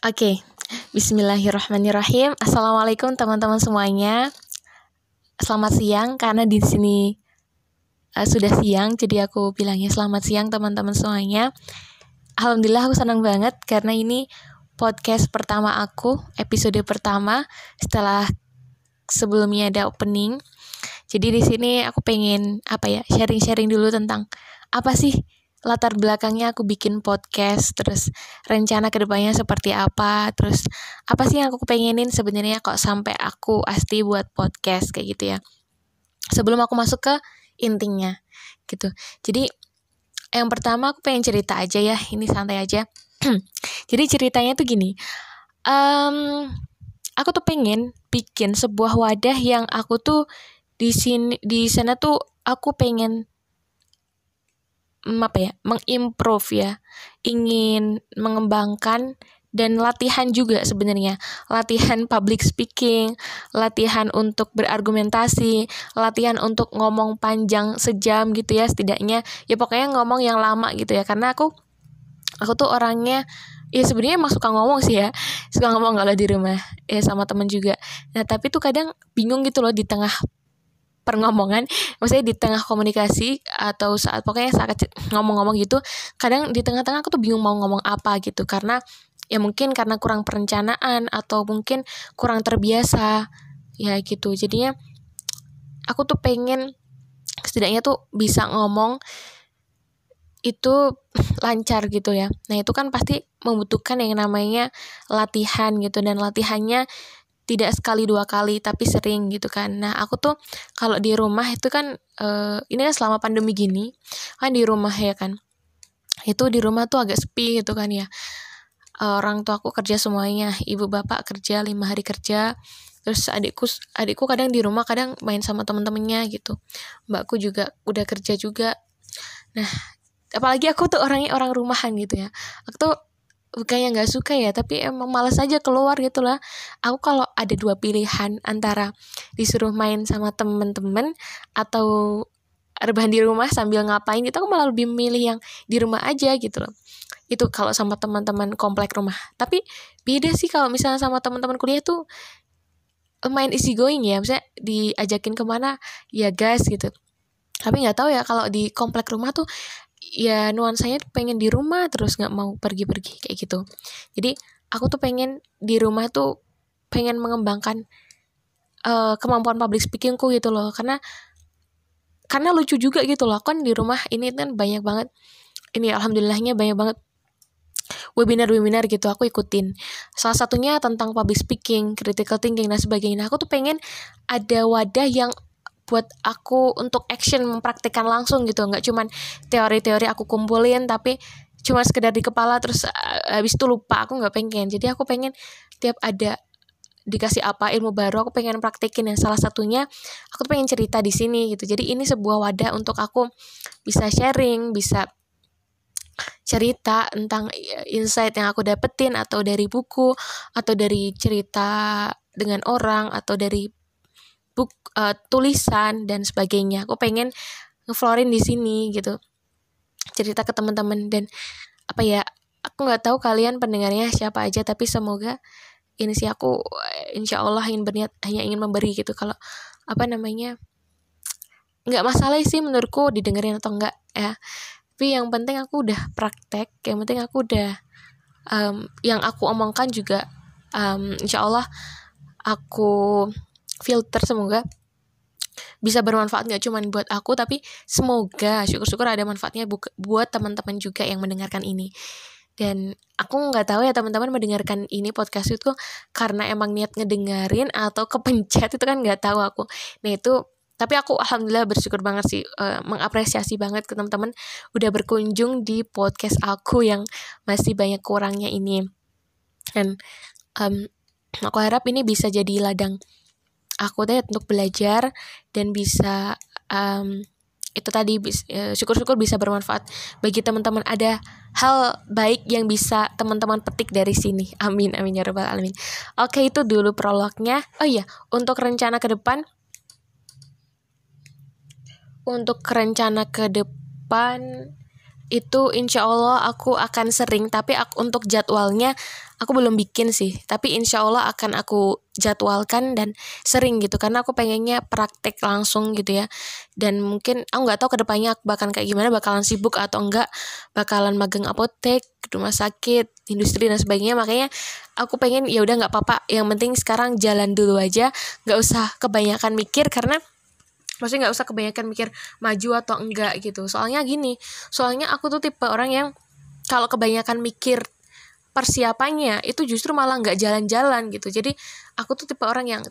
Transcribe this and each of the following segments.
Oke, Bismillahirrahmanirrahim. Assalamualaikum teman-teman semuanya. Selamat siang karena di sini uh, sudah siang, jadi aku bilangnya selamat siang teman-teman semuanya. Alhamdulillah aku senang banget karena ini podcast pertama aku, episode pertama setelah sebelumnya ada opening. Jadi di sini aku pengen apa ya sharing-sharing dulu tentang apa sih latar belakangnya aku bikin podcast terus rencana ke depannya seperti apa terus apa sih yang aku pengenin sebenarnya kok sampai aku asti buat podcast kayak gitu ya. Sebelum aku masuk ke intinya gitu. Jadi yang pertama aku pengen cerita aja ya ini santai aja. Jadi ceritanya tuh gini um, aku tuh pengen bikin sebuah wadah yang aku tuh di sini di sana tuh aku pengen apa ya mengimprove ya. Ingin mengembangkan dan latihan juga sebenarnya. Latihan public speaking latihan untuk berargumentasi latihan untuk ngomong panjang sejam gitu ya setidaknya. Ya pokoknya ngomong yang lama gitu ya. Karena aku aku tuh orangnya ya sebenarnya emang suka ngomong sih ya. Suka ngomong kalau di rumah ya sama temen juga. Nah tapi tuh kadang bingung gitu loh di tengah perngomongan maksudnya di tengah komunikasi atau saat pokoknya saat ngomong-ngomong gitu kadang di tengah-tengah aku tuh bingung mau ngomong apa gitu karena ya mungkin karena kurang perencanaan atau mungkin kurang terbiasa ya gitu jadinya aku tuh pengen setidaknya tuh bisa ngomong itu lancar gitu ya. Nah, itu kan pasti membutuhkan yang namanya latihan gitu dan latihannya tidak sekali dua kali tapi sering gitu kan. Nah aku tuh kalau di rumah itu kan uh, ini kan selama pandemi gini kan di rumah ya kan itu di rumah tuh agak sepi gitu kan ya. Orang tua aku kerja semuanya ibu bapak kerja lima hari kerja terus adikku adikku kadang di rumah kadang main sama temen-temennya gitu. Mbakku juga udah kerja juga. Nah apalagi aku tuh orangnya orang rumahan gitu ya. Aku tuh bukannya nggak suka ya tapi emang malas aja keluar gitu lah. Aku kalau ada dua pilihan antara disuruh main sama temen-temen atau rebahan di rumah sambil ngapain itu aku malah lebih milih yang di rumah aja gitu loh. Itu kalau sama teman-teman komplek rumah. Tapi beda sih kalau misalnya sama teman-teman kuliah tuh main easy going ya misalnya diajakin ke mana ya gas gitu. Tapi nggak tahu ya kalau di komplek rumah tuh ya nuansanya pengen di rumah terus nggak mau pergi-pergi kayak gitu. Jadi aku tuh pengen di rumah tuh pengen mengembangkan uh, kemampuan public speakingku gitu loh. Karena karena lucu juga gitu loh. Kan di rumah ini kan banyak banget ini alhamdulillahnya banyak banget webinar-webinar gitu aku ikutin. Salah satunya tentang public speaking critical thinking dan sebagainya. Aku tuh pengen ada wadah yang buat aku untuk action mempraktikkan langsung gitu. Nggak cuman teori-teori aku kumpulin tapi cuma sekedar di kepala terus uh, habis itu lupa. Aku nggak pengen. Jadi aku pengen tiap ada dikasih apa ilmu baru aku pengen praktekin. Yang salah satunya aku tuh pengen cerita di sini gitu. Jadi ini sebuah wadah untuk aku bisa sharing bisa cerita tentang insight yang aku dapetin atau dari buku atau dari cerita dengan orang atau dari buk uh, tulisan dan sebagainya. Aku pengen ngeflorin di sini gitu. Cerita ke teman-teman dan apa ya aku nggak tahu kalian pendengarnya siapa aja tapi semoga ini sih aku insya Allah ingin berniat hanya ingin memberi gitu. Kalau apa namanya nggak masalah sih menurutku didengerin atau enggak ya. Tapi yang penting aku udah praktek yang penting aku udah um, yang aku omongkan juga um, insya Allah aku filter semoga bisa bermanfaat nggak cuma buat aku tapi semoga syukur-syukur ada manfaatnya bu buat teman-teman juga yang mendengarkan ini. Dan aku nggak tahu ya teman-teman mendengarkan ini podcast itu karena emang niat ngedengerin atau kepencet itu kan nggak tahu aku. Nah itu tapi aku alhamdulillah bersyukur banget sih uh, mengapresiasi banget ke teman-teman udah berkunjung di podcast aku yang masih banyak kurangnya ini. Dan um, aku harap ini bisa jadi ladang aku teh untuk belajar dan bisa um, itu tadi e, syukur-syukur bisa bermanfaat bagi teman-teman. Ada hal baik yang bisa teman-teman petik dari sini. Amin amin ya rabbal alamin. Oke itu dulu prolognya. Oh iya untuk rencana ke depan. Untuk rencana ke depan itu insya Allah aku akan sering. Tapi aku, untuk jadwalnya aku belum bikin sih. Tapi insya Allah akan aku jadwalkan dan sering gitu. Karena aku pengennya praktek langsung gitu ya. Dan mungkin aku nggak tahu ke depannya aku bakal kayak gimana. Bakalan sibuk atau enggak bakalan magang apotek rumah sakit industri dan sebagainya. Makanya aku pengen ya udah nggak apa-apa. Yang penting sekarang jalan dulu aja. Nggak usah kebanyakan mikir karena maksudnya nggak usah kebanyakan mikir maju atau enggak gitu. Soalnya gini soalnya aku tuh tipe orang yang kalau kebanyakan mikir persiapannya itu justru malah nggak jalan-jalan gitu. Jadi aku tuh tipe orang yang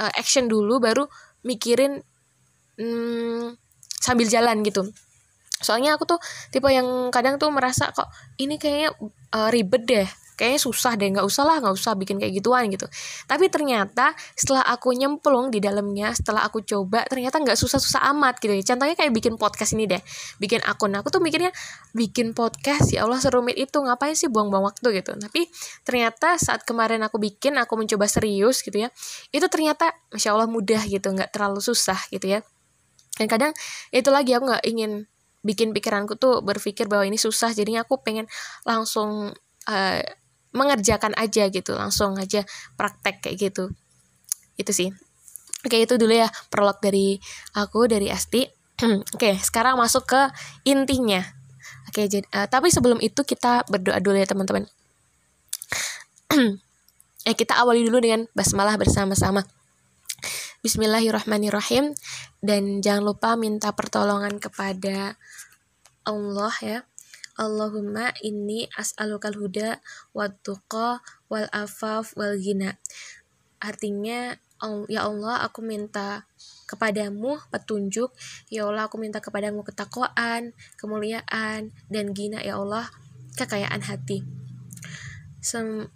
uh, action dulu baru mikirin hmm, sambil jalan gitu. Soalnya aku tuh tipe yang kadang tuh merasa kok ini kayaknya uh, ribet deh kayaknya susah deh nggak usah lah nggak usah bikin kayak gituan gitu. Tapi ternyata setelah aku nyemplung di dalamnya setelah aku coba ternyata nggak susah-susah amat gitu ya. Contohnya kayak bikin podcast ini deh bikin akun. Aku tuh mikirnya bikin podcast? Ya Allah serumit itu ngapain sih buang-buang waktu? gitu. Tapi ternyata saat kemarin aku bikin aku mencoba serius gitu ya itu ternyata masya Allah mudah gitu nggak terlalu susah gitu ya. Dan kadang itu lagi aku nggak ingin bikin pikiranku tuh berpikir bahwa ini susah. Jadinya aku pengen langsung uh, mengerjakan aja gitu langsung aja praktek kayak gitu. Itu sih. Oke itu dulu ya prolog dari aku dari Asti. Oke sekarang masuk ke intinya. Oke jadi uh, tapi sebelum itu kita berdoa dulu ya teman-teman. Eh kita awali dulu dengan basmalah bersama-sama. Bismillahirrahmanirrahim. Dan jangan lupa minta pertolongan kepada Allah ya Allahumma inni as'alukal huda wa tuqa wal afaf wal gina. Artinya ya Allah aku minta kepadamu petunjuk ya Allah aku minta kepadamu ketakwaan kemuliaan dan gina ya Allah kekayaan hati Sem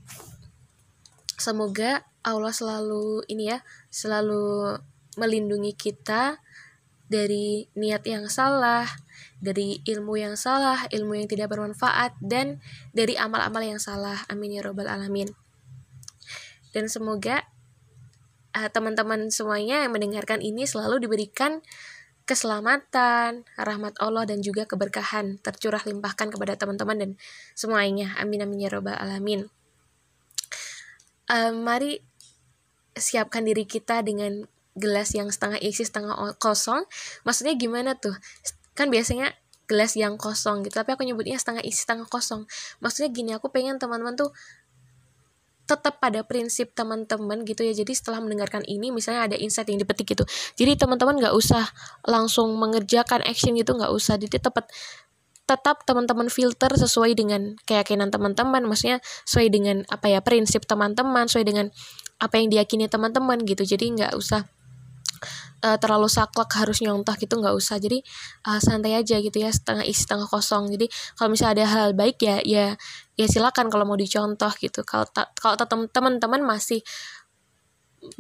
semoga Allah selalu ini ya selalu melindungi kita dari niat yang salah dari ilmu yang salah, ilmu yang tidak bermanfaat, dan dari amal-amal yang salah. Amin ya Robbal 'Alamin. Dan semoga uh, teman-teman semuanya yang mendengarkan ini selalu diberikan keselamatan, rahmat Allah, dan juga keberkahan tercurah limpahkan kepada teman-teman dan semuanya. Amin amin ya Robbal 'Alamin. Uh, mari siapkan diri kita dengan gelas yang setengah isi setengah kosong. Maksudnya gimana tuh? Kan biasanya gelas yang kosong gitu tapi aku nyebutnya setengah isi setengah kosong. Maksudnya gini aku pengen teman-teman tuh tetap pada prinsip teman-teman gitu ya. Jadi setelah mendengarkan ini misalnya ada insight yang dipetik gitu. Jadi teman-teman nggak usah langsung mengerjakan action gitu nggak usah. Jadi tetap tetap teman-teman filter sesuai dengan keyakinan teman-teman. Maksudnya sesuai dengan apa ya prinsip teman-teman sesuai dengan apa yang diyakini teman-teman gitu. Jadi nggak usah uh, terlalu saklek harus nyontoh gitu nggak usah. Jadi uh, santai aja gitu ya setengah isi setengah kosong. Jadi kalau misalnya ada hal baik ya ya ya silakan kalau mau dicontoh gitu. Kalau kalau teman-teman masih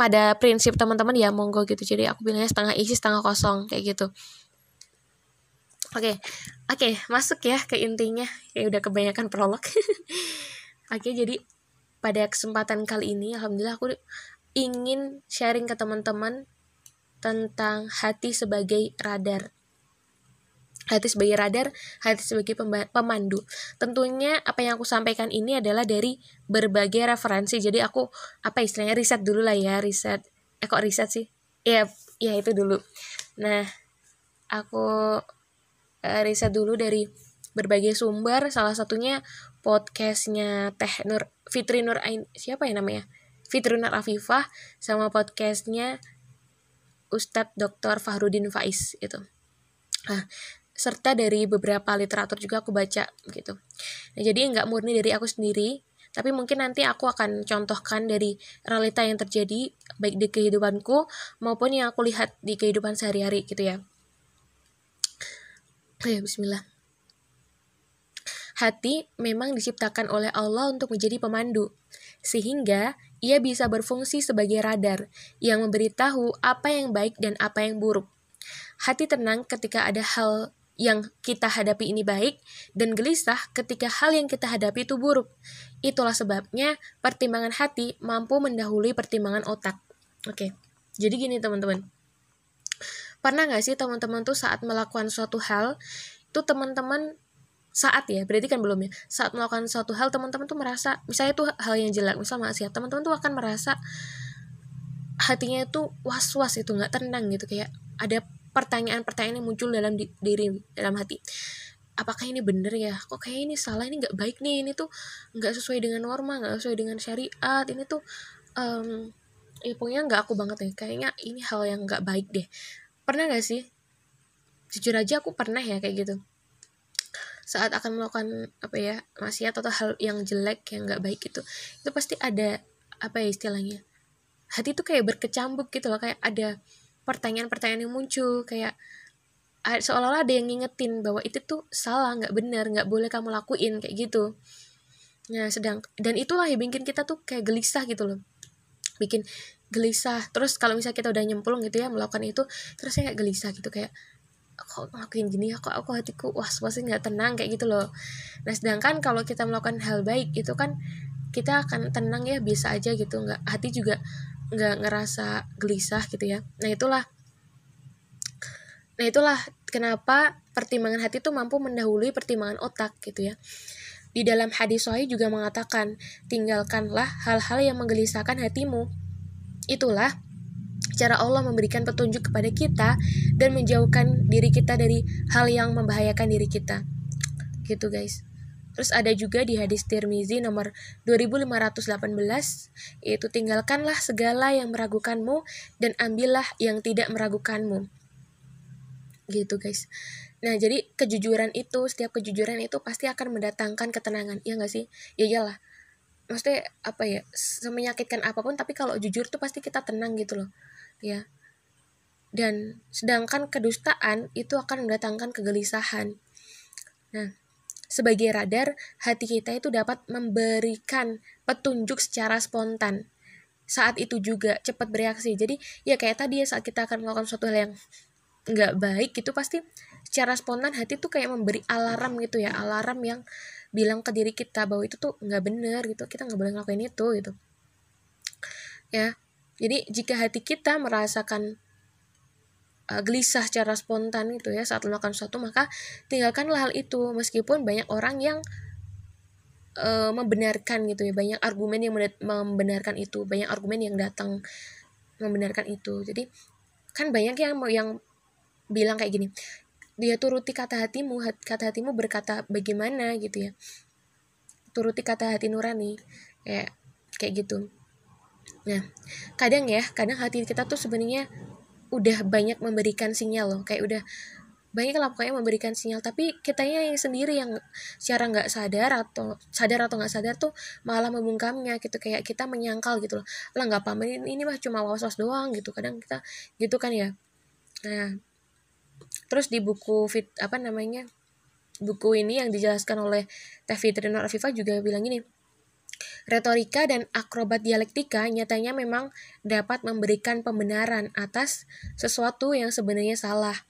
pada prinsip teman-teman ya monggo gitu. Jadi aku bilangnya setengah isi setengah kosong kayak gitu. Oke okay. oke okay, masuk ya ke intinya. Ya udah kebanyakan prolog. Oke okay, jadi pada kesempatan kali ini alhamdulillah aku ingin sharing ke teman-teman tentang hati sebagai radar. Hati sebagai radar, hati sebagai pemandu. Tentunya apa yang aku sampaikan ini adalah dari berbagai referensi. Jadi aku apa istilahnya riset dulu lah ya, riset. Eh kok riset sih? Ya, ya itu dulu. Nah, aku uh, riset dulu dari berbagai sumber. Salah satunya podcastnya Teh Nur Fitri Nur Ain siapa ya namanya? Fitri Nur Afifah sama podcastnya Ustadz Dr. Fahrudin Faiz itu. Nah, serta dari beberapa literatur juga aku baca gitu. Nah, jadi nggak murni dari aku sendiri, tapi mungkin nanti aku akan contohkan dari realita yang terjadi baik di kehidupanku maupun yang aku lihat di kehidupan sehari-hari gitu ya. Ayo bismillah. Hati memang diciptakan oleh Allah untuk menjadi pemandu, sehingga ia bisa berfungsi sebagai radar yang memberitahu apa yang baik dan apa yang buruk. Hati tenang ketika ada hal yang kita hadapi ini baik dan gelisah ketika hal yang kita hadapi itu buruk. Itulah sebabnya pertimbangan hati mampu mendahului pertimbangan otak. Oke, jadi gini teman-teman. Pernah nggak sih teman-teman tuh saat melakukan suatu hal, itu teman-teman saat ya berarti kan belum ya saat melakukan suatu hal teman-teman tuh merasa misalnya tuh hal yang jelek misal maksiat teman-teman tuh akan merasa hatinya itu was-was itu nggak tenang gitu kayak ada pertanyaan-pertanyaan yang muncul dalam di, diri dalam hati. Apakah ini bener ya? Kok kayak ini salah ini nggak baik nih ini tuh nggak sesuai dengan norma nggak sesuai dengan syariat ini tuh um, ya pokoknya nggak aku banget nih kayaknya ini hal yang nggak baik deh. Pernah gak sih? Jujur aja aku pernah ya kayak gitu saat akan melakukan apa ya maksiat atau hal yang jelek yang nggak baik itu itu pasti ada apa ya istilahnya hati itu kayak berkecambuk gitu loh kayak ada pertanyaan-pertanyaan yang muncul kayak seolah-olah ada yang ngingetin bahwa itu tuh salah nggak benar nggak boleh kamu lakuin kayak gitu. Nah sedang dan itulah yang bikin kita tuh kayak gelisah gitu loh. Bikin gelisah terus kalau misalnya kita udah nyemplung gitu ya melakukan itu terus saya kayak gelisah gitu kayak kok ngelakuin gini ya kok aku hatiku was wasnya nggak tenang kayak gitu loh. Nah sedangkan kalau kita melakukan hal baik itu kan kita akan tenang ya biasa aja gitu nggak hati juga nggak ngerasa gelisah gitu ya. Nah itulah nah itulah kenapa pertimbangan hati itu mampu mendahului pertimbangan otak gitu ya. Di dalam hadis sahih juga mengatakan tinggalkanlah hal-hal yang menggelisahkan hatimu. Itulah cara Allah memberikan petunjuk kepada kita dan menjauhkan diri kita dari hal yang membahayakan diri kita. Gitu guys. Terus ada juga di hadis Tirmizi nomor 2518 yaitu tinggalkanlah segala yang meragukanmu dan ambillah yang tidak meragukanmu. Gitu guys. Nah, jadi kejujuran itu, setiap kejujuran itu pasti akan mendatangkan ketenangan. Iya gak sih? Ya iyalah. Maksudnya apa ya? Semenyakitkan apa pun tapi kalau jujur tuh pasti kita tenang gitu loh ya. Dan sedangkan kedustaan itu akan mendatangkan kegelisahan. Nah sebagai radar hati kita itu dapat memberikan petunjuk secara spontan. Saat itu juga cepat bereaksi. Jadi ya kayak tadi ya saat kita akan melakukan suatu hal yang nggak baik itu pasti secara spontan hati tuh kayak memberi alarm gitu ya. Alarm yang bilang ke diri kita bahwa itu tuh nggak bener gitu. Kita nggak boleh ngelakuin itu gitu. Ya jadi jika hati kita merasakan uh, gelisah secara spontan itu ya saat melakukan sesuatu maka tinggalkanlah hal itu. Meskipun banyak orang yang uh, membenarkan gitu ya banyak argumen yang membenarkan itu banyak argumen yang datang membenarkan itu. Jadi kan banyak yang yang bilang kayak gini dia turuti kata hatimu kata hatimu berkata bagaimana? gitu ya. Turuti kata hati nurani. Kayak kayak gitu Nah, kadang ya, kadang hati kita tuh sebenarnya udah banyak memberikan sinyal loh, kayak udah banyak lah pokoknya memberikan sinyal tapi kitanya yang sendiri yang secara nggak sadar atau sadar atau nggak sadar tuh malah membungkamnya gitu kayak kita menyangkal gitu loh. Lah nggak paham ini, ini mah cuma was was doang gitu kadang kita gitu kan ya. Nah terus di buku fit apa namanya buku ini yang dijelaskan oleh Teh Fitri Nur Afifah juga bilang gini Retorika dan akrobat dialektika nyatanya memang dapat memberikan pembenaran atas sesuatu yang sebenarnya salah.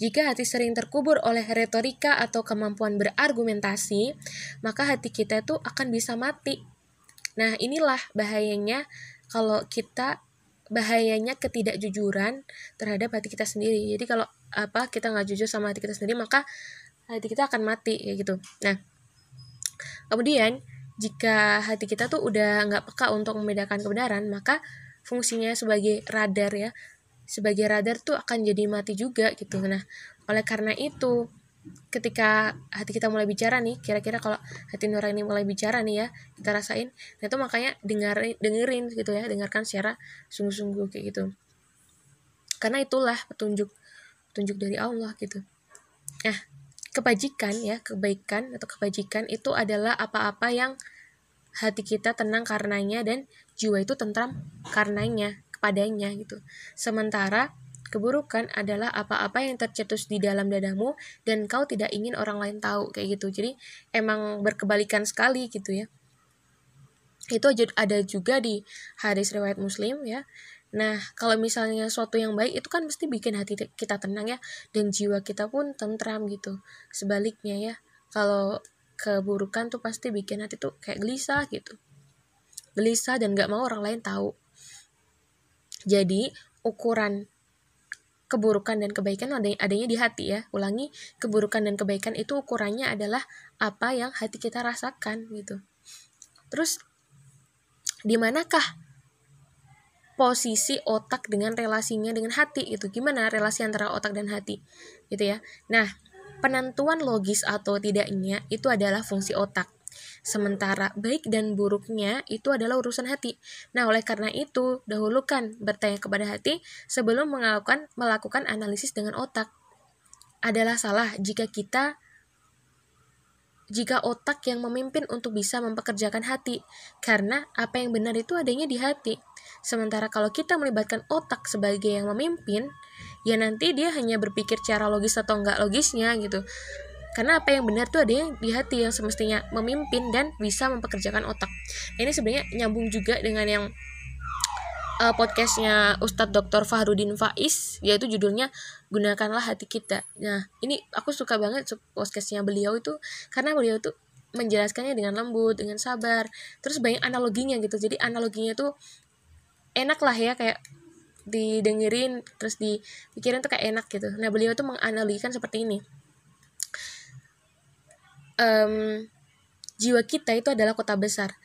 Jika hati sering terkubur oleh retorika atau kemampuan berargumentasi, maka hati kita itu akan bisa mati. Nah, inilah bahayanya kalau kita bahayanya ketidakjujuran terhadap hati kita sendiri. Jadi kalau apa kita nggak jujur sama hati kita sendiri, maka hati kita akan mati kayak gitu. Nah, kemudian jika hati kita tuh udah nggak peka untuk membedakan kebenaran maka fungsinya sebagai radar ya. Sebagai radar tuh akan jadi mati juga gitu. Nah oleh karena itu ketika hati kita mulai bicara nih kira-kira kalau hati nurani mulai bicara nih ya kita rasain nah itu makanya dengerin dengerin gitu ya dengarkan secara sungguh-sungguh kayak gitu. Karena itulah petunjuk petunjuk dari Allah gitu. Nah kebajikan ya kebaikan atau kebajikan itu adalah apa-apa yang hati kita tenang karenanya dan jiwa itu tentram karenanya kepadanya gitu. Sementara keburukan adalah apa-apa yang tercetus di dalam dadamu dan kau tidak ingin orang lain tahu kayak gitu. Jadi emang berkebalikan sekali gitu ya. Itu ada juga di hadis riwayat muslim ya Nah, kalau misalnya suatu yang baik itu kan mesti bikin hati kita tenang ya dan jiwa kita pun tentram gitu. Sebaliknya ya, kalau keburukan tuh pasti bikin hati tuh kayak gelisah gitu. Gelisah dan gak mau orang lain tahu. Jadi, ukuran keburukan dan kebaikan adanya, di hati ya. Ulangi, keburukan dan kebaikan itu ukurannya adalah apa yang hati kita rasakan gitu. Terus di manakah posisi otak dengan relasinya dengan hati itu gimana relasi antara otak dan hati gitu ya nah penentuan logis atau tidaknya itu adalah fungsi otak Sementara baik dan buruknya itu adalah urusan hati. Nah, oleh karena itu, dahulukan bertanya kepada hati sebelum melakukan melakukan analisis dengan otak. Adalah salah jika kita jika otak yang memimpin untuk bisa mempekerjakan hati, karena apa yang benar itu adanya di hati. Sementara kalau kita melibatkan otak sebagai yang memimpin, ya nanti dia hanya berpikir secara logis atau enggak logisnya gitu karena apa yang benar tuh ada yang di hati yang semestinya memimpin dan bisa mempekerjakan otak ini sebenarnya nyambung juga dengan yang uh, podcastnya Ustadz Dr. Fahrudin Faiz yaitu judulnya gunakanlah hati kita nah ini aku suka banget podcastnya beliau itu karena beliau tuh menjelaskannya dengan lembut dengan sabar terus banyak analoginya gitu jadi analoginya tuh enak lah ya kayak didengerin terus dipikirin tuh kayak enak gitu nah beliau tuh menganalogikan seperti ini um, jiwa kita itu adalah kota besar.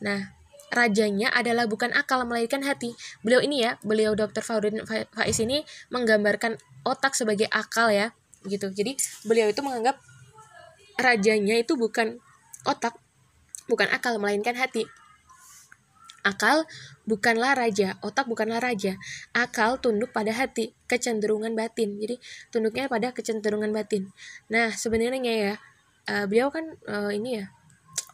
Nah, rajanya adalah bukan akal melainkan hati. Beliau ini ya, beliau Dr. Faudin Faiz ini menggambarkan otak sebagai akal ya, gitu. Jadi beliau itu menganggap rajanya itu bukan otak, bukan akal melainkan hati. Akal bukanlah raja, otak bukanlah raja. Akal tunduk pada hati, kecenderungan batin. Jadi tunduknya pada kecenderungan batin. Nah, sebenarnya ya, uh, beliau kan uh, ini ya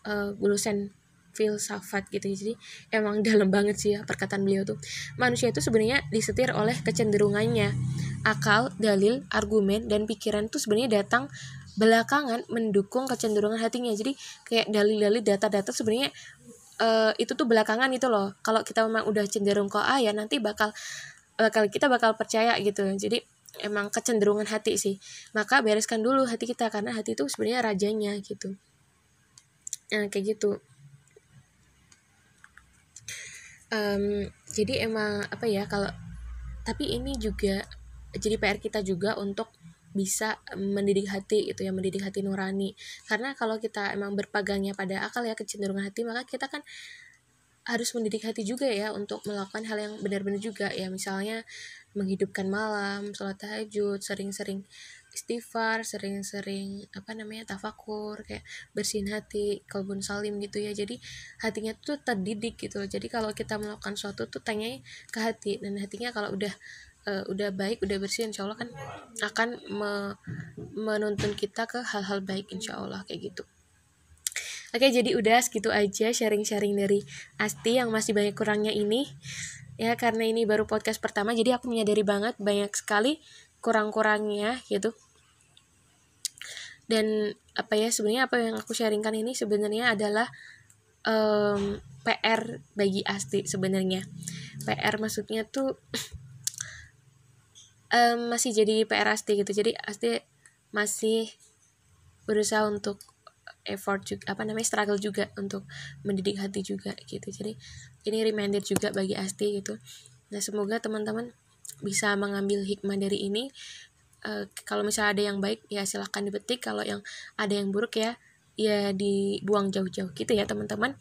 uh, lulusan filsafat gitu. Jadi emang dalam banget sih ya perkataan beliau tuh. Manusia itu sebenarnya disetir oleh kecenderungannya. Akal dalil argumen dan pikiran itu sebenarnya datang belakangan mendukung kecenderungan hatinya. Jadi kayak dalil-dalil data-data sebenarnya uh, itu tuh belakangan itu loh. Kalau kita memang udah cenderung ke A ya nanti bakal bakal kita bakal percaya gitu. Jadi emang kecenderungan hati sih. Maka bereskan dulu hati kita karena hati itu sebenarnya rajanya gitu. Nah kayak gitu um, jadi emang apa ya kalau tapi ini juga jadi PR kita juga untuk bisa mendidik hati itu ya mendidik hati nurani. Karena kalau kita emang berpegangnya pada akal ya kecenderungan hati maka kita kan harus mendidik hati juga ya untuk melakukan hal yang benar-benar juga. Ya misalnya menghidupkan malam, sholat tahajud, sering-sering istighfar, sering-sering apa namanya tafakur, kayak bersihin hati, kalbun salim gitu ya. Jadi hatinya tuh terdidik gitu. Jadi kalau kita melakukan sesuatu tuh tanya ke hati dan hatinya kalau udah uh, udah baik, udah bersih, insya Allah kan akan me menuntun kita ke hal-hal baik insya Allah kayak gitu. Oke, jadi udah segitu aja sharing-sharing dari Asti yang masih banyak kurangnya ini ya karena ini baru podcast pertama jadi aku menyadari banget banyak sekali kurang-kurangnya gitu dan apa ya sebenarnya apa yang aku sharingkan ini sebenarnya adalah um, PR bagi Asti sebenarnya. PR maksudnya tuh um, masih jadi PR Asti gitu. Jadi Asti masih berusaha untuk effort juga apa namanya struggle juga untuk mendidik hati juga gitu. Jadi ini reminder juga bagi Asti gitu. Nah semoga teman-teman bisa mengambil hikmah dari ini uh, kalau misalnya ada yang baik ya silahkan dipetik kalau yang ada yang buruk ya ya dibuang jauh-jauh gitu ya teman-teman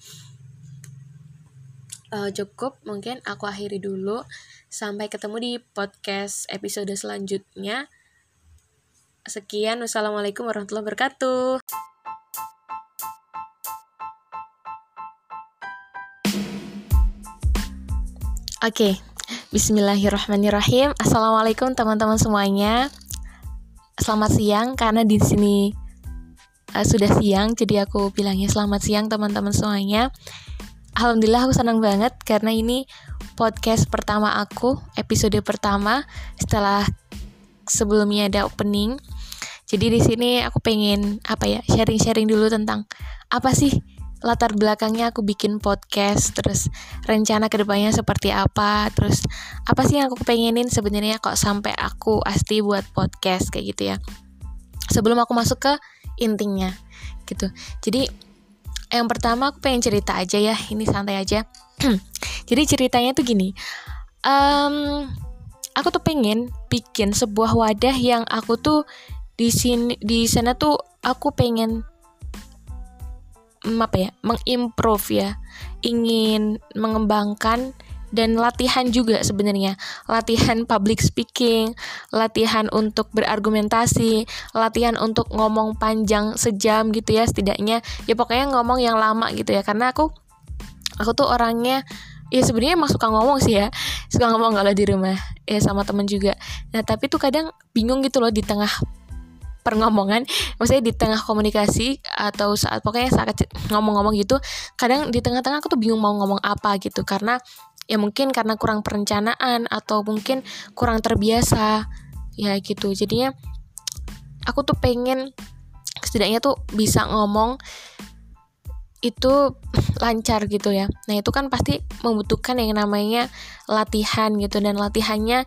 uh, cukup mungkin aku akhiri dulu sampai ketemu di podcast episode selanjutnya sekian wassalamualaikum warahmatullahi wabarakatuh Oke, okay. Bismillahirrahmanirrahim. Assalamualaikum teman-teman semuanya. Selamat siang karena di sini uh, sudah siang, jadi aku bilangnya selamat siang teman-teman semuanya. Alhamdulillah aku senang banget karena ini podcast pertama aku, episode pertama setelah sebelumnya ada opening. Jadi di sini aku pengen apa ya sharing-sharing dulu tentang apa sih latar belakangnya aku bikin podcast terus rencana ke depannya seperti apa terus apa sih yang aku pengenin sebenarnya kok sampai aku asti buat podcast kayak gitu ya. Sebelum aku masuk ke intinya gitu. Jadi yang pertama aku pengen cerita aja ya ini santai aja. Jadi ceritanya tuh gini um, aku tuh pengen bikin sebuah wadah yang aku tuh di sini di sana tuh aku pengen apa ya mengimprove ya. Ingin mengembangkan dan latihan juga sebenarnya. Latihan public speaking latihan untuk berargumentasi latihan untuk ngomong panjang sejam gitu ya setidaknya. Ya pokoknya ngomong yang lama gitu ya karena aku aku tuh orangnya ya sebenarnya emang suka ngomong sih ya. Suka ngomong kalau di rumah ya sama temen juga. Nah tapi tuh kadang bingung gitu loh di tengah perngomongan maksudnya di tengah komunikasi atau saat pokoknya saat ngomong-ngomong gitu kadang di tengah-tengah aku tuh bingung mau ngomong apa gitu karena ya mungkin karena kurang perencanaan atau mungkin kurang terbiasa ya gitu. Jadinya aku tuh pengen setidaknya tuh bisa ngomong itu lancar gitu ya. Nah, itu kan pasti membutuhkan yang namanya latihan gitu dan latihannya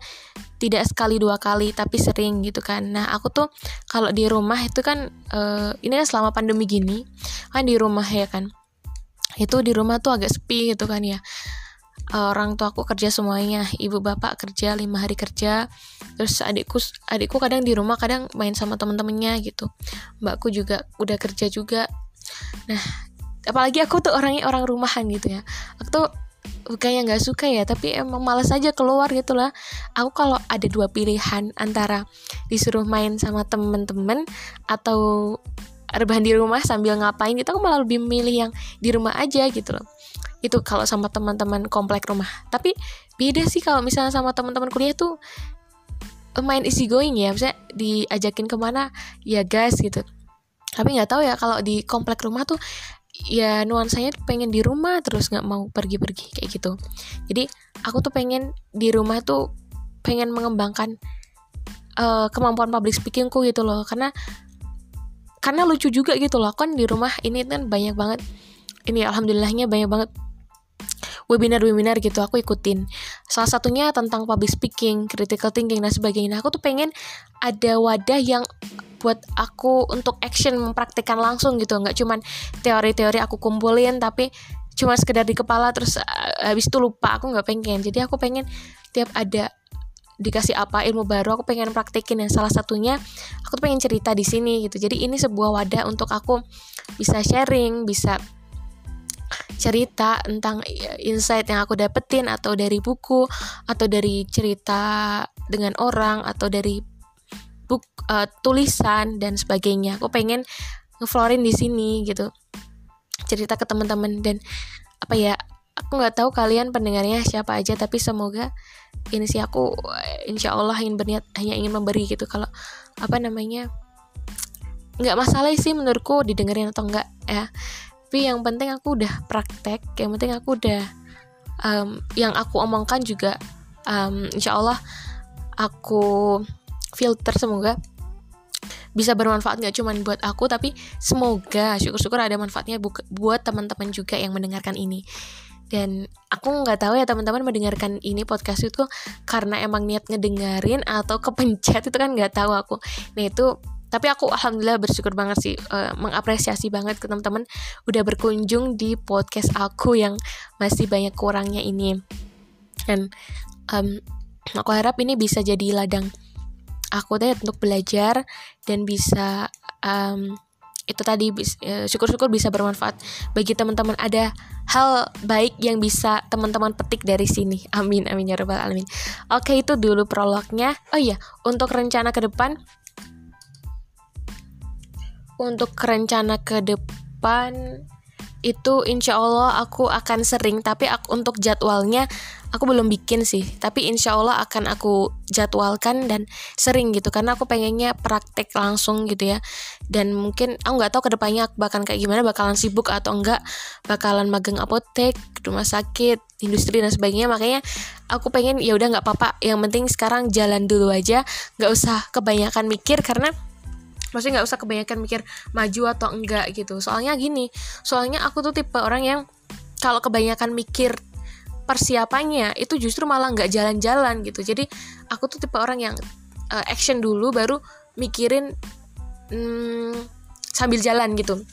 tidak sekali dua kali tapi sering gitu kan. Nah, aku tuh kalau di rumah itu kan uh, ini kan selama pandemi gini kan di rumah ya kan. Itu di rumah tuh agak sepi gitu kan ya. orang tua aku kerja semuanya, ibu bapak kerja lima hari kerja, terus adikku adikku kadang di rumah kadang main sama temen-temennya gitu, mbakku juga udah kerja juga. Nah apalagi aku tuh orangnya orang rumahan gitu ya. Aku tuh bukannya nggak suka ya tapi emang malas aja keluar gitu lah. Aku kalau ada dua pilihan antara disuruh main sama temen-temen atau rebahan di rumah sambil ngapain gitu aku malah lebih milih yang di rumah aja gitu loh. Itu kalau sama teman-teman komplek rumah. Tapi beda sih kalau misalnya sama teman-teman kuliah tuh main easy going ya. Misalnya diajakin ke mana ya gas gitu. Tapi nggak tahu ya kalau di komplek rumah tuh ya nuansanya pengen di rumah terus nggak mau pergi-pergi kayak gitu. Jadi aku tuh pengen di rumah tuh pengen mengembangkan uh, kemampuan public speakingku gitu loh. Karena karena lucu juga gitu loh. Kan di rumah ini kan banyak banget ini alhamdulillahnya banyak banget webinar-webinar gitu aku ikutin. Salah satunya tentang public speaking critical thinking dan sebagainya. Aku tuh pengen ada wadah yang buat aku untuk action mempraktikkan langsung gitu. Nggak cuman teori-teori aku kumpulin tapi cuma sekedar di kepala terus uh, habis itu lupa. Aku nggak pengen. Jadi aku pengen tiap ada dikasih apa ilmu baru aku pengen praktekin dan salah satunya aku tuh pengen cerita di sini gitu. Jadi ini sebuah wadah untuk aku bisa sharing bisa cerita tentang insight yang aku dapetin atau dari buku atau dari cerita dengan orang atau dari buk uh, tulisan dan sebagainya. Aku pengen ngeflorin di sini gitu. Cerita ke teman-teman dan apa ya aku nggak tahu kalian pendengarnya siapa aja tapi semoga ini sih aku insya Allah ingin berniat hanya ingin memberi gitu. Kalau apa namanya nggak masalah sih menurutku didengerin atau enggak ya. Tapi yang penting aku udah praktek yang penting aku udah um, yang aku omongkan juga um, insya Allah aku filter semoga bisa bermanfaat nggak cuma buat aku tapi semoga syukur-syukur ada manfaatnya bu buat teman-teman juga yang mendengarkan ini. Dan aku nggak tahu ya teman-teman mendengarkan ini podcast itu karena emang niat ngedengerin atau kepencet itu kan nggak tahu aku. Nah itu tapi aku alhamdulillah bersyukur banget sih uh, mengapresiasi banget ke teman-teman udah berkunjung di podcast aku yang masih banyak kurangnya ini. Dan um, aku harap ini bisa jadi ladang aku deh untuk belajar dan bisa um, itu tadi e, syukur-syukur bisa bermanfaat bagi teman-teman. Ada hal baik yang bisa teman-teman petik dari sini. Amin amin ya rabbal alamin. Oke itu dulu prolognya. Oh iya untuk rencana ke depan. Untuk rencana ke depan itu insya Allah aku akan sering. Tapi aku, untuk jadwalnya aku belum bikin sih. Tapi insya Allah akan aku jadwalkan dan sering gitu. Karena aku pengennya praktek langsung gitu ya. Dan mungkin aku nggak tahu ke depannya bakal kayak gimana. Bakalan sibuk atau enggak bakalan magang apotek rumah sakit industri dan sebagainya. Makanya aku pengen ya udah nggak apa-apa. Yang penting sekarang jalan dulu aja. Nggak usah kebanyakan mikir karena maksudnya nggak usah kebanyakan mikir maju atau enggak gitu. Soalnya gini soalnya aku tuh tipe orang yang kalau kebanyakan mikir persiapannya itu justru malah nggak jalan-jalan gitu. Jadi aku tuh tipe orang yang uh, action dulu baru mikirin hmm, sambil jalan gitu.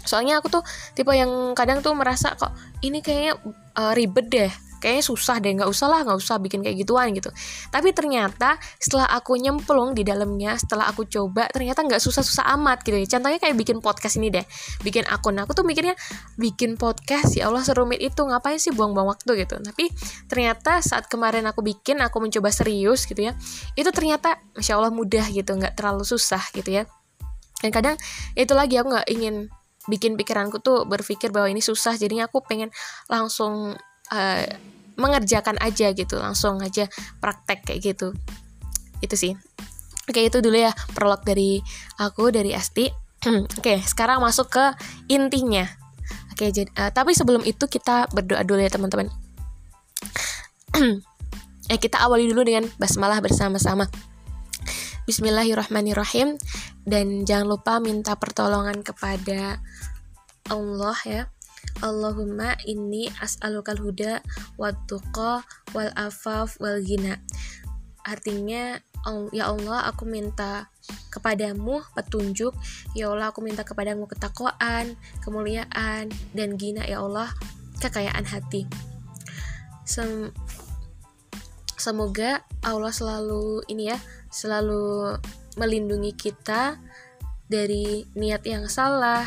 Soalnya aku tuh tipe yang kadang tuh merasa kok ini kayaknya uh, ribet deh kayaknya susah deh nggak usah lah nggak usah bikin kayak gituan gitu. Tapi ternyata setelah aku nyemplung di dalamnya setelah aku coba ternyata nggak susah-susah amat gitu ya. Contohnya kayak bikin podcast ini deh bikin akun. Aku tuh mikirnya bikin podcast? Ya Allah serumit itu ngapain sih buang-buang waktu? gitu. Tapi ternyata saat kemarin aku bikin aku mencoba serius gitu ya itu ternyata masya Allah mudah gitu nggak terlalu susah gitu ya. Dan kadang itu lagi aku nggak ingin bikin pikiranku tuh berpikir bahwa ini susah jadinya aku pengen langsung uh, mengerjakan aja gitu langsung aja praktek kayak gitu. Itu sih. Oke itu dulu ya prolog dari aku dari Asti. Oke sekarang masuk ke intinya. Oke uh, tapi sebelum itu kita berdoa dulu ya teman-teman. Ya kita awali dulu dengan basmalah bersama-sama. Bismillahirrahmanirrahim. Dan jangan lupa minta pertolongan kepada Allah ya Allahumma inni as'alukal huda wa tuqa wal afaf wal gina. Artinya ya Allah aku minta kepadamu petunjuk ya Allah aku minta kepadamu ketakwaan kemuliaan dan gina ya Allah kekayaan hati Sem semoga Allah selalu ini ya selalu melindungi kita dari niat yang salah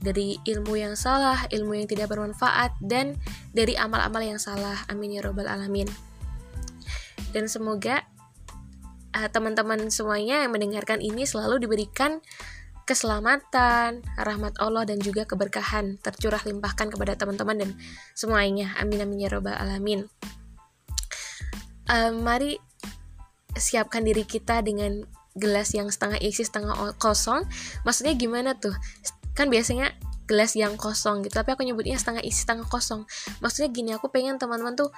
dari ilmu yang salah, ilmu yang tidak bermanfaat, dan dari amal-amal yang salah. Amin ya Robbal 'Alamin. Dan semoga uh, teman-teman semuanya yang mendengarkan ini selalu diberikan keselamatan, rahmat Allah, dan juga keberkahan tercurah limpahkan kepada teman-teman dan semuanya. Amin amin ya Robbal 'Alamin. Uh, mari siapkan diri kita dengan gelas yang setengah isi setengah kosong. Maksudnya gimana tuh? Kan biasanya gelas yang kosong gitu tapi aku nyebutnya setengah isi setengah kosong. Maksudnya gini aku pengen teman-teman tuh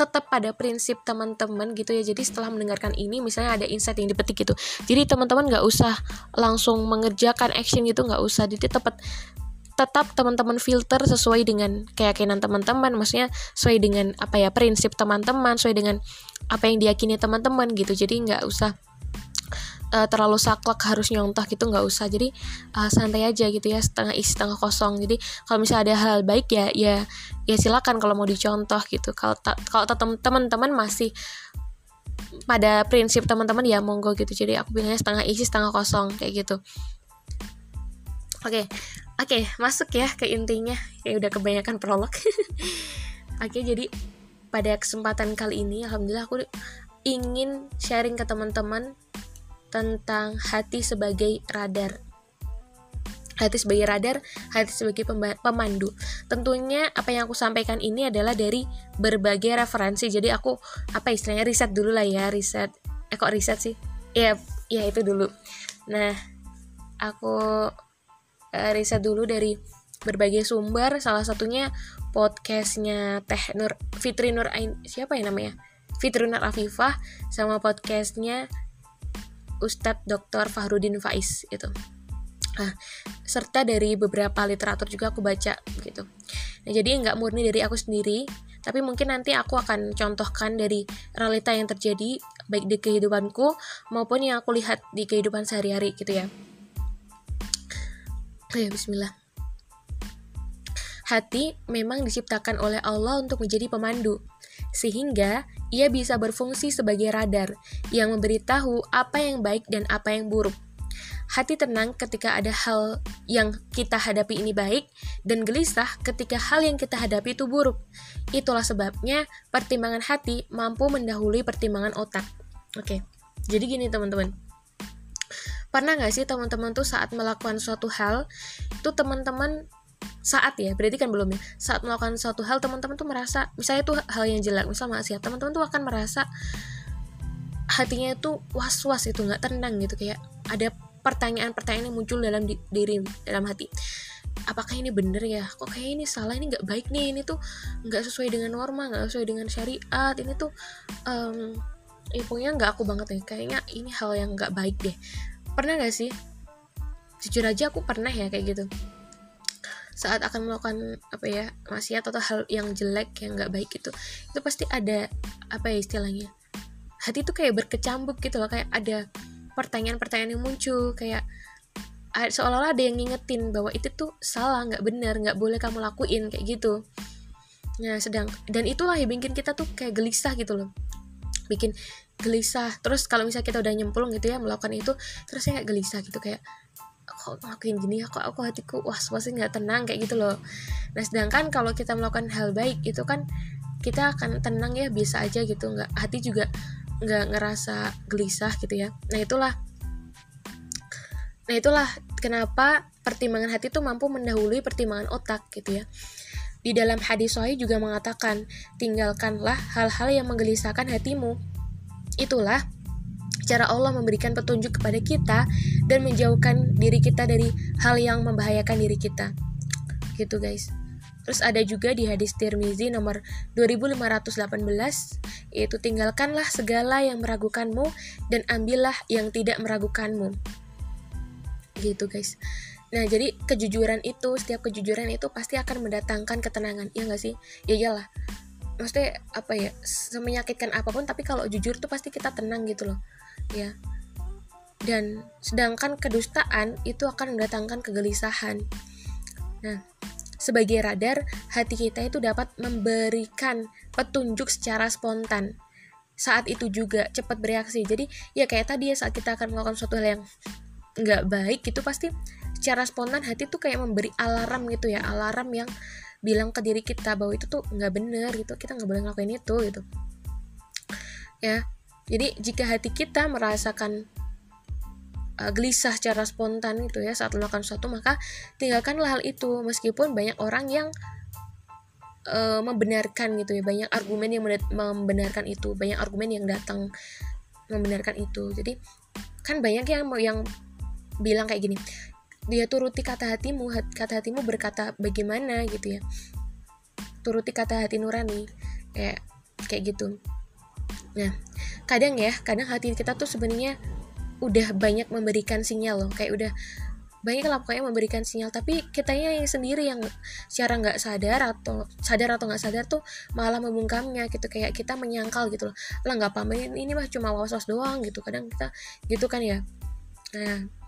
tetap pada prinsip teman-teman gitu ya. Jadi setelah mendengarkan ini misalnya ada insight yang dipetik gitu. Jadi teman-teman nggak usah langsung mengerjakan action gitu nggak usah. Jadi tetap tetap teman-teman filter sesuai dengan keyakinan teman-teman. Maksudnya sesuai dengan apa ya prinsip teman-teman sesuai dengan apa yang diyakini teman-teman gitu. Jadi nggak usah uh, terlalu saklek harus nyontoh gitu nggak usah. Jadi uh, santai aja gitu ya setengah isi setengah kosong. Jadi kalau misalnya ada hal, -hal baik ya ya ya silakan kalau mau dicontoh gitu. Kalau kalau teman-teman masih pada prinsip teman-teman ya monggo gitu. Jadi aku bilangnya setengah isi setengah kosong kayak gitu. Oke okay. Oke okay, masuk ya ke intinya kayak udah kebanyakan prolog oke okay, jadi pada kesempatan kali ini alhamdulillah aku ingin sharing ke teman-teman tentang hati sebagai radar. Hati sebagai radar, hati sebagai pemandu. Tentunya apa yang aku sampaikan ini adalah dari berbagai referensi. Jadi aku apa istilahnya riset dulu lah ya, riset. Eh kok riset sih? Ya, ya itu dulu. Nah, aku uh, riset dulu dari berbagai sumber. Salah satunya podcastnya Teh Nur Fitri Nur Ain siapa ya namanya? Fitri Nur Afifah sama podcastnya Ustadz Dr. Fahrudin Faiz itu. Nah, serta dari beberapa literatur juga aku baca gitu. Nah, jadi nggak murni dari aku sendiri, tapi mungkin nanti aku akan contohkan dari realita yang terjadi baik di kehidupanku maupun yang aku lihat di kehidupan sehari-hari gitu ya. Ya, bismillah. Hati memang diciptakan oleh Allah untuk menjadi pemandu, sehingga ia bisa berfungsi sebagai radar yang memberitahu apa yang baik dan apa yang buruk. Hati tenang ketika ada hal yang kita hadapi ini baik, dan gelisah ketika hal yang kita hadapi itu buruk. Itulah sebabnya pertimbangan hati mampu mendahului pertimbangan otak. Oke, jadi gini teman-teman. Pernah nggak sih teman-teman tuh saat melakukan suatu hal, itu teman-teman saat ya berarti kan belum ya saat melakukan suatu hal teman-teman tuh merasa misalnya itu hal yang jelek misal maksiat teman-teman tuh akan merasa hatinya itu was-was itu nggak tenang gitu kayak ada pertanyaan-pertanyaan yang muncul dalam di, diri dalam hati. Apakah ini bener ya? Kok kayak ini salah ini nggak baik nih ini tuh nggak sesuai dengan norma nggak sesuai dengan syariat ini tuh um, ya pokoknya nggak aku banget nih kayaknya ini hal yang nggak baik deh pernah nggak sih? Jujur aja aku pernah ya kayak gitu. Saat akan melakukan apa ya maksiat atau hal yang jelek yang nggak baik itu itu pasti ada apa ya istilahnya hati itu kayak berkecambuk gitu loh. Kayak ada pertanyaan-pertanyaan yang muncul kayak seolah-olah ada yang ngingetin bahwa itu tuh salah nggak benar nggak boleh kamu lakuin kayak gitu. Nah, sedang dan itulah yang bikin kita tuh kayak gelisah gitu loh. Bikin gelisah. Terus kalau misalnya kita udah nyemplung gitu ya melakukan itu, terus saya kayak gelisah gitu kayak kok ngelakuin gini ya? Kok aku hatiku was was nggak tenang kayak gitu loh. Nah, sedangkan kalau kita melakukan hal baik itu kan kita akan tenang ya biasa aja gitu. Nggak hati juga nggak ngerasa gelisah gitu ya. Nah itulah. Nah itulah kenapa pertimbangan hati itu mampu mendahului pertimbangan otak gitu ya di dalam hadis sahih juga mengatakan, tinggalkanlah hal-hal yang menggelisahkan hatimu. Itulah cara Allah memberikan petunjuk kepada kita dan menjauhkan diri kita dari hal yang membahayakan diri kita. Gitu guys. Terus ada juga di hadis Tirmizi nomor 2518 yaitu tinggalkanlah segala yang meragukanmu dan ambillah yang tidak meragukanmu. Gitu guys. Nah, jadi kejujuran itu, setiap kejujuran itu pasti akan mendatangkan ketenangan, iya gak sih? Ya iyalah. Maksudnya apa ya, semenyakitkan apa pun, tapi kalau jujur tuh pasti kita tenang gitu loh, ya. Dan sedangkan kedustaan itu akan mendatangkan kegelisahan. Nah, sebagai radar, hati kita itu dapat memberikan petunjuk secara spontan. Saat itu juga cepat bereaksi. Jadi, ya kayak tadi ya saat kita akan melakukan suatu hal yang nggak baik, itu pasti secara spontan hati tuh kayak memberi alarm gitu ya alarm yang bilang ke diri kita bahwa itu tuh nggak bener gitu kita nggak boleh ngelakuin itu gitu. Ya jadi jika hati kita merasakan uh, gelisah secara spontan gitu ya saat melakukan sesuatu maka tinggalkanlah hal itu. Meskipun banyak orang yang uh, membenarkan gitu ya banyak argumen yang membenarkan itu banyak argumen yang datang membenarkan itu. Jadi kan banyak yang yang bilang kayak gini dia turuti kata hatimu kata hatimu berkata bagaimana gitu ya. Turuti kata hati nurani kayak kayak gitu. Nah kadang ya kadang hati kita tuh sebenarnya udah banyak memberikan sinyal loh kayak udah banyak lah pokoknya memberikan sinyal tapi kitanya yang sendiri yang secara nggak sadar atau sadar atau nggak sadar tuh malah membungkamnya gitu kayak kita menyangkal gitu loh. Lah nggak apa ini mah cuma was was doang gitu kadang kita gitu kan ya. Nah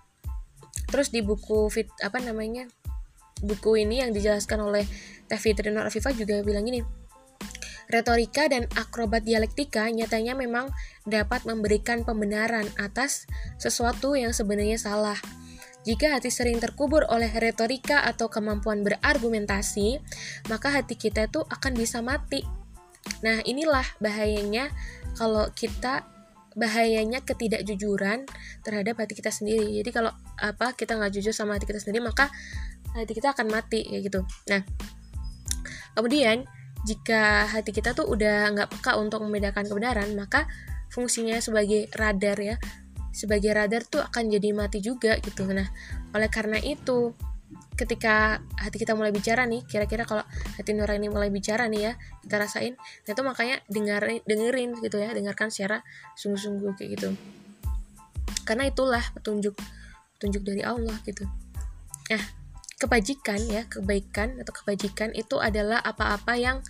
terus di buku fit apa namanya buku ini yang dijelaskan oleh Teh Fitri Nur juga bilang gini Retorika dan akrobat dialektika nyatanya memang dapat memberikan pembenaran atas sesuatu yang sebenarnya salah. Jika hati sering terkubur oleh retorika atau kemampuan berargumentasi, maka hati kita itu akan bisa mati. Nah, inilah bahayanya kalau kita bahayanya ketidakjujuran terhadap hati kita sendiri jadi kalau apa kita nggak jujur sama hati kita sendiri maka hati kita akan mati ya gitu. Nah kemudian jika hati kita tuh udah nggak peka untuk membedakan kebenaran maka fungsinya sebagai radar ya sebagai radar tuh akan jadi mati juga gitu. Nah oleh karena itu ketika hati kita mulai bicara nih kira-kira kalau hati nurani mulai bicara nih ya kita rasain nah itu makanya dengerin dengerin gitu ya dengarkan secara sungguh-sungguh kayak gitu. Karena itulah petunjuk petunjuk dari Allah gitu nah kebajikan ya kebaikan atau kebajikan itu adalah apa-apa yang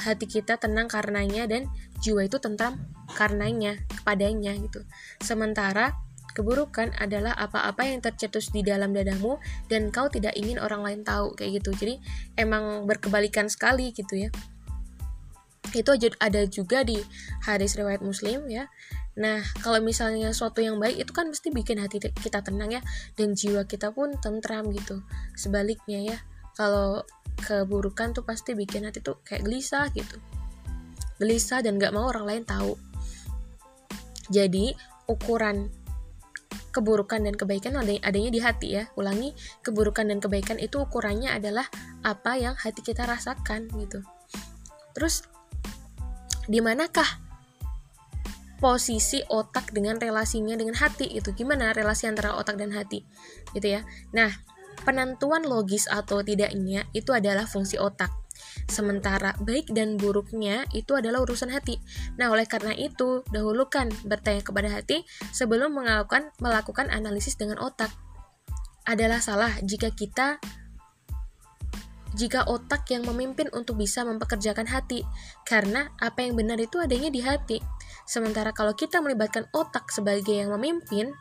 hati kita tenang karenanya dan jiwa itu tentram karenanya kepadanya gitu sementara Keburukan adalah apa-apa yang tercetus di dalam dadamu dan kau tidak ingin orang lain tahu kayak gitu. Jadi emang berkebalikan sekali gitu ya. Itu ada juga di hadis riwayat Muslim ya. Nah, kalau misalnya suatu yang baik itu kan mesti bikin hati kita tenang ya dan jiwa kita pun tentram gitu. Sebaliknya ya, kalau keburukan tuh pasti bikin hati tuh kayak gelisah gitu. Gelisah dan gak mau orang lain tahu. Jadi, ukuran keburukan dan kebaikan adanya di hati ya. Ulangi, keburukan dan kebaikan itu ukurannya adalah apa yang hati kita rasakan gitu. Terus di manakah posisi otak dengan relasinya dengan hati itu? Gimana relasi antara otak dan hati? Gitu ya. Nah, penentuan logis atau tidaknya itu adalah fungsi otak. Sementara baik dan buruknya itu adalah urusan hati. Nah, oleh karena itu, dahulukan bertanya kepada hati sebelum melakukan melakukan analisis dengan otak. Adalah salah jika kita jika otak yang memimpin untuk bisa mempekerjakan hati, karena apa yang benar itu adanya di hati. Sementara kalau kita melibatkan otak sebagai yang memimpin,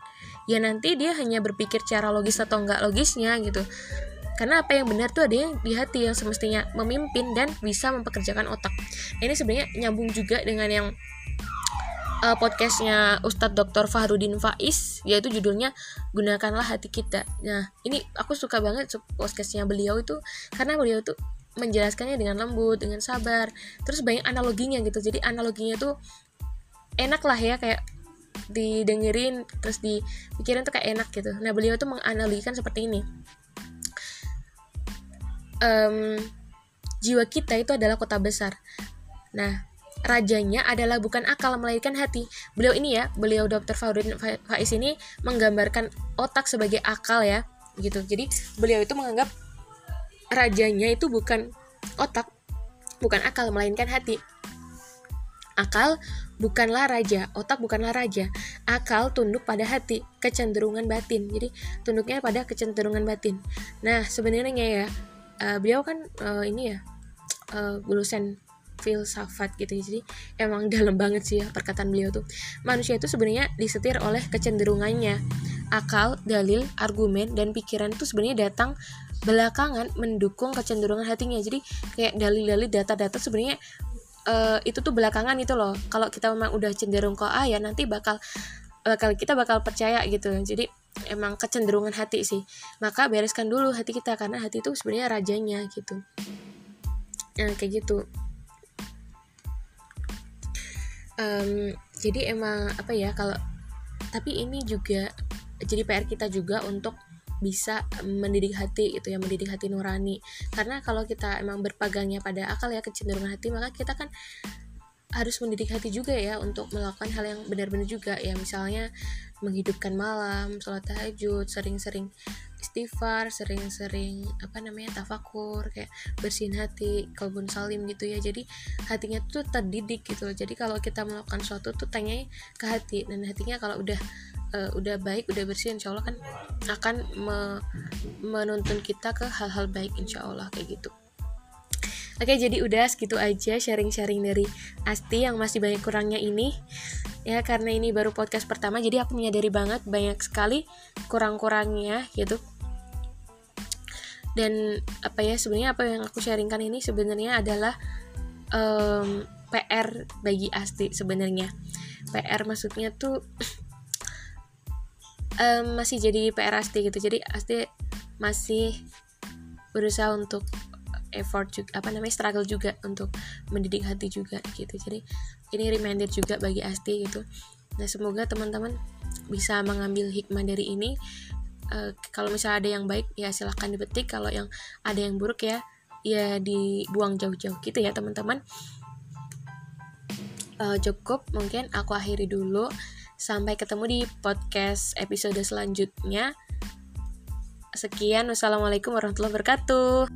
ya nanti dia hanya berpikir cara logis atau enggak logisnya gitu. Karena apa yang benar tuh ada yang di hati yang semestinya memimpin dan bisa mempekerjakan otak. Ini sebenarnya nyambung juga dengan yang uh, podcastnya Ustadz Dr. Fahrudin Faiz yaitu judulnya gunakanlah hati kita. Nah ini aku suka banget podcastnya beliau itu karena beliau tuh menjelaskannya dengan lembut dengan sabar terus banyak analoginya gitu. Jadi analoginya tuh enak lah ya kayak didengerin terus dipikirin tuh kayak enak gitu nah beliau tuh menganalogikan seperti ini um, jiwa kita itu adalah kota besar nah rajanya adalah bukan akal melainkan hati. Beliau ini ya, beliau Dr. Faudin Faiz ini menggambarkan otak sebagai akal ya, gitu. Jadi beliau itu menganggap rajanya itu bukan otak, bukan akal melainkan hati. Akal bukanlah raja, otak bukanlah raja. Akal tunduk pada hati, kecenderungan batin. Jadi tunduknya pada kecenderungan batin. Nah sebenarnya ya, uh, beliau kan uh, ini ya uh, filsafat gitu jadi emang dalam banget sih ya perkataan beliau tuh manusia itu sebenarnya disetir oleh kecenderungannya akal dalil argumen dan pikiran itu sebenarnya datang belakangan mendukung kecenderungan hatinya jadi kayak dalil-dalil data-data sebenarnya uh, itu tuh belakangan itu loh. Kalau kita memang udah cenderung ke A ya nanti bakal bakal kita bakal percaya gitu. Jadi emang kecenderungan hati sih. Maka bereskan dulu hati kita karena hati itu sebenarnya rajanya gitu. Nah kayak gitu. Um, jadi emang apa ya kalau tapi ini juga jadi PR kita juga untuk bisa mendidik hati itu ya mendidik hati nurani. Karena kalau kita emang berpegangnya pada akal ya kecenderungan hati maka kita kan harus mendidik hati juga ya untuk melakukan hal yang benar-benar juga ya. Misalnya menghidupkan malam sholat tahajud sering-sering istighfar sering-sering apa namanya tafakur kayak bersihin hati kalbun salim gitu ya. Jadi hatinya tuh terdidik gitu jadi kalau kita melakukan sesuatu tuh tanya ke hati dan hatinya kalau udah uh, udah baik udah bersih insya Allah kan akan me menuntun kita ke hal-hal baik insya Allah kayak gitu. Oke jadi udah segitu aja sharing-sharing dari Asti yang masih banyak kurangnya ini. Ya karena ini baru podcast pertama jadi aku menyadari banget banyak sekali kurang-kurangnya gitu. Dan apa ya sebenarnya apa yang aku sharingkan ini sebenarnya adalah um, PR bagi Asti sebenarnya. PR maksudnya tuh um, masih jadi PR Asti gitu. Jadi Asti masih berusaha untuk effort juga apa namanya struggle juga untuk mendidik hati juga gitu. Jadi ini reminder juga bagi Asti gitu. Nah semoga teman-teman bisa mengambil hikmah dari ini. Uh, kalau misalnya ada yang baik ya silahkan dipetik. Kalau yang ada yang buruk ya ya dibuang jauh-jauh gitu ya teman-teman. Uh, cukup mungkin aku akhiri dulu Sampai ketemu di podcast episode selanjutnya. Sekian, wassalamualaikum warahmatullahi wabarakatuh.